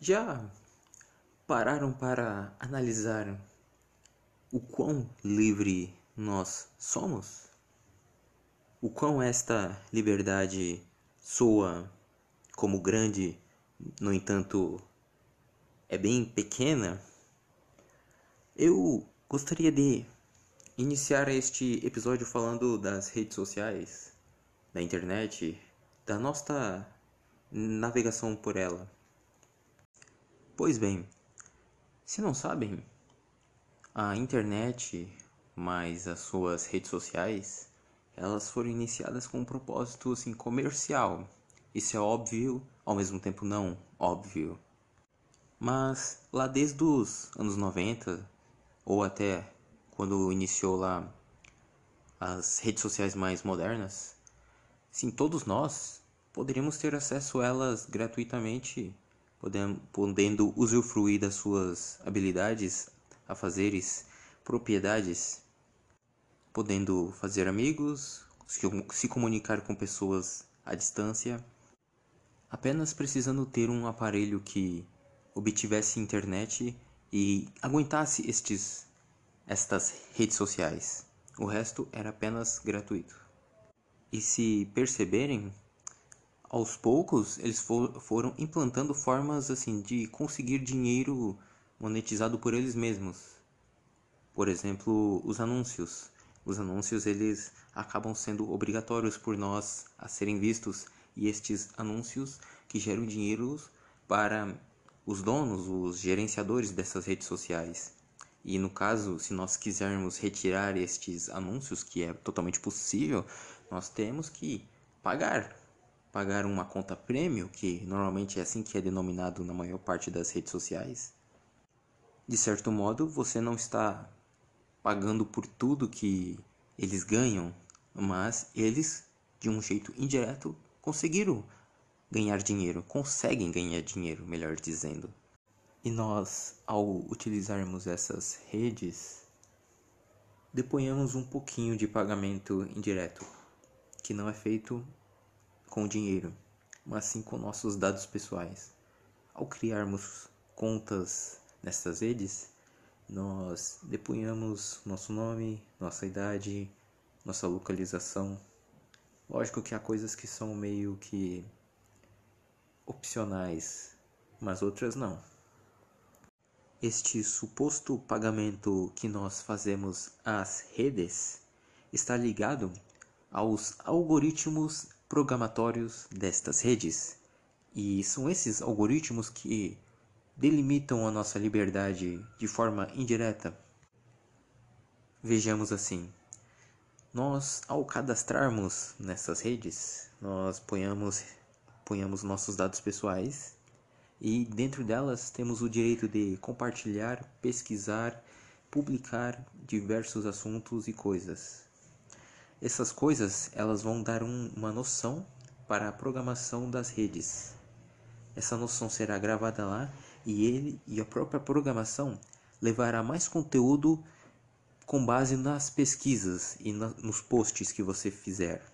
Já pararam para analisar o quão livre nós somos? O quão esta liberdade soa como grande, no entanto, é bem pequena? Eu gostaria de iniciar este episódio falando das redes sociais, da internet, da nossa navegação por ela. Pois bem, se não sabem, a internet, mais as suas redes sociais, elas foram iniciadas com um propósito assim, comercial. Isso é óbvio, ao mesmo tempo não óbvio. Mas lá desde os anos 90, ou até quando iniciou lá as redes sociais mais modernas, sim, todos nós poderíamos ter acesso a elas gratuitamente, podendo, usufruir das suas habilidades, afazeres, propriedades, podendo fazer amigos, se comunicar com pessoas à distância, apenas precisando ter um aparelho que obtivesse internet e aguentasse estes estas redes sociais. O resto era apenas gratuito. E se perceberem, aos poucos eles for, foram implantando formas assim de conseguir dinheiro monetizado por eles mesmos. Por exemplo, os anúncios. Os anúncios eles acabam sendo obrigatórios por nós a serem vistos e estes anúncios que geram dinheiro para os donos, os gerenciadores dessas redes sociais. E no caso, se nós quisermos retirar estes anúncios, que é totalmente possível, nós temos que pagar. Pagar uma conta prêmio, que normalmente é assim que é denominado na maior parte das redes sociais. De certo modo, você não está pagando por tudo que eles ganham, mas eles, de um jeito indireto, conseguiram ganhar dinheiro, conseguem ganhar dinheiro, melhor dizendo. E nós, ao utilizarmos essas redes, deponhamos um pouquinho de pagamento indireto, que não é feito com dinheiro, mas sim com nossos dados pessoais. Ao criarmos contas nessas redes, nós depunhamos nosso nome, nossa idade, nossa localização. Lógico que há coisas que são meio que opcionais, mas outras não. Este suposto pagamento que nós fazemos às redes está ligado aos algoritmos programatórios destas redes. E são esses algoritmos que delimitam a nossa liberdade de forma indireta. Vejamos assim: nós, ao cadastrarmos nessas redes, nós ponhamos, ponhamos nossos dados pessoais e dentro delas temos o direito de compartilhar, pesquisar, publicar diversos assuntos e coisas. Essas coisas elas vão dar um, uma noção para a programação das redes. Essa noção será gravada lá e ele e a própria programação levará mais conteúdo com base nas pesquisas e na, nos posts que você fizer.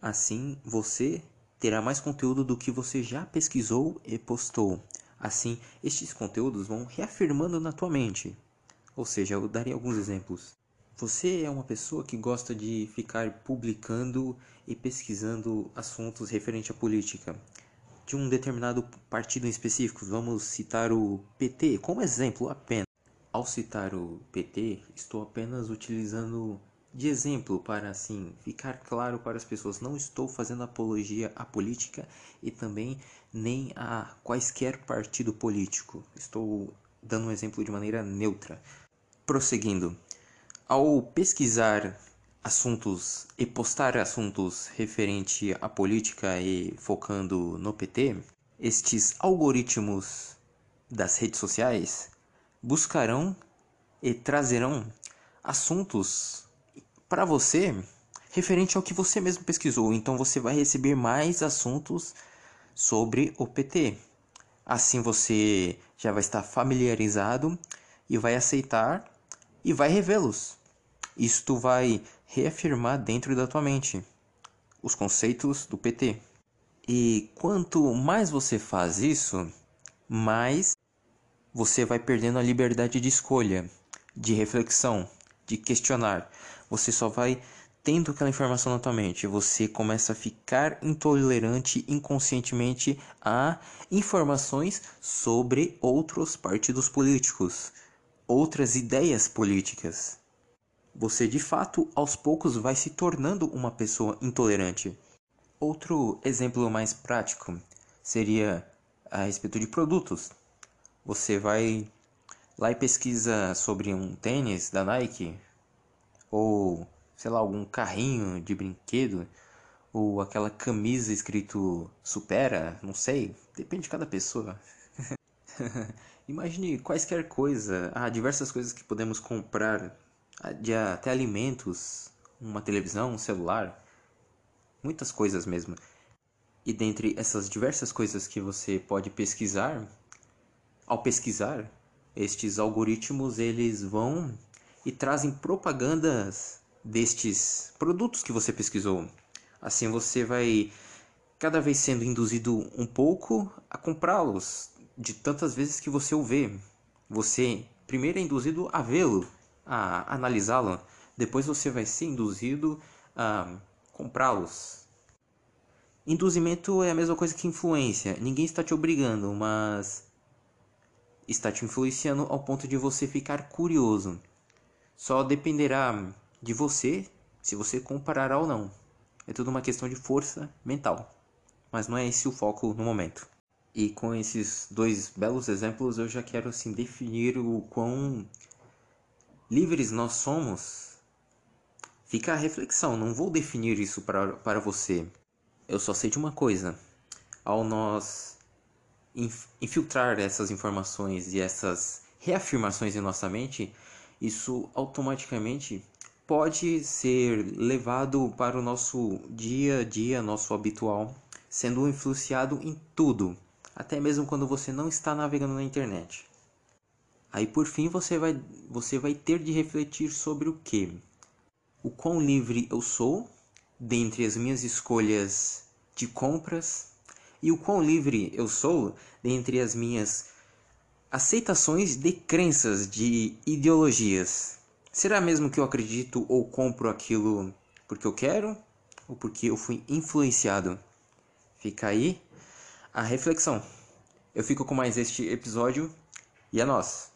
Assim, você terá mais conteúdo do que você já pesquisou e postou. Assim, estes conteúdos vão reafirmando na tua mente. Ou seja, eu darei alguns exemplos. Você é uma pessoa que gosta de ficar publicando e pesquisando assuntos referente à política de um determinado partido em específico. Vamos citar o PT como exemplo apenas. Ao citar o PT, estou apenas utilizando de exemplo para assim ficar claro para as pessoas. Não estou fazendo apologia à política e também nem a quaisquer partido político. Estou dando um exemplo de maneira neutra. Prosseguindo, ao pesquisar assuntos e postar assuntos referente à política e focando no PT, estes algoritmos das redes sociais buscarão e trazerão assuntos para você referente ao que você mesmo pesquisou. Então você vai receber mais assuntos sobre o PT. Assim você já vai estar familiarizado e vai aceitar e vai revê-los. Isto vai reafirmar dentro da tua mente os conceitos do PT. E quanto mais você faz isso, mais você vai perdendo a liberdade de escolha, de reflexão, de questionar. Você só vai tendo aquela informação na tua mente, você começa a ficar intolerante inconscientemente a informações sobre outros partidos políticos, outras ideias políticas. Você de fato, aos poucos, vai se tornando uma pessoa intolerante. Outro exemplo mais prático seria a respeito de produtos. Você vai lá e pesquisa sobre um tênis da Nike ou sei lá, algum carrinho de brinquedo, ou aquela camisa escrito supera, não sei, depende de cada pessoa. Imagine quaisquer coisa, há diversas coisas que podemos comprar, de até alimentos, uma televisão, um celular, muitas coisas mesmo. E dentre essas diversas coisas que você pode pesquisar, ao pesquisar, estes algoritmos eles vão e trazem propagandas destes produtos que você pesquisou. Assim você vai cada vez sendo induzido um pouco a comprá-los de tantas vezes que você o vê. Você primeiro é induzido a vê-lo, a analisá-lo, depois você vai ser induzido a comprá-los. Induzimento é a mesma coisa que influência. Ninguém está te obrigando, mas está te influenciando ao ponto de você ficar curioso. Só dependerá de você se você comparará ou não. É tudo uma questão de força mental. Mas não é esse o foco no momento. E com esses dois belos exemplos eu já quero assim definir o quão livres nós somos. Fica a reflexão, não vou definir isso para, você. Eu só sei de uma coisa. Ao nós infiltrar essas informações e essas reafirmações em nossa mente, isso automaticamente pode ser levado para o nosso dia a dia, nosso habitual, sendo influenciado em tudo, até mesmo quando você não está navegando na internet. Aí por fim você vai, você vai ter de refletir sobre o que? O quão livre eu sou dentre as minhas escolhas de compras e o quão livre eu sou dentre as minhas aceitações de crenças, de ideologias. Será mesmo que eu acredito ou compro aquilo porque eu quero ou porque eu fui influenciado? Fica aí a reflexão. Eu fico com mais este episódio e é nós.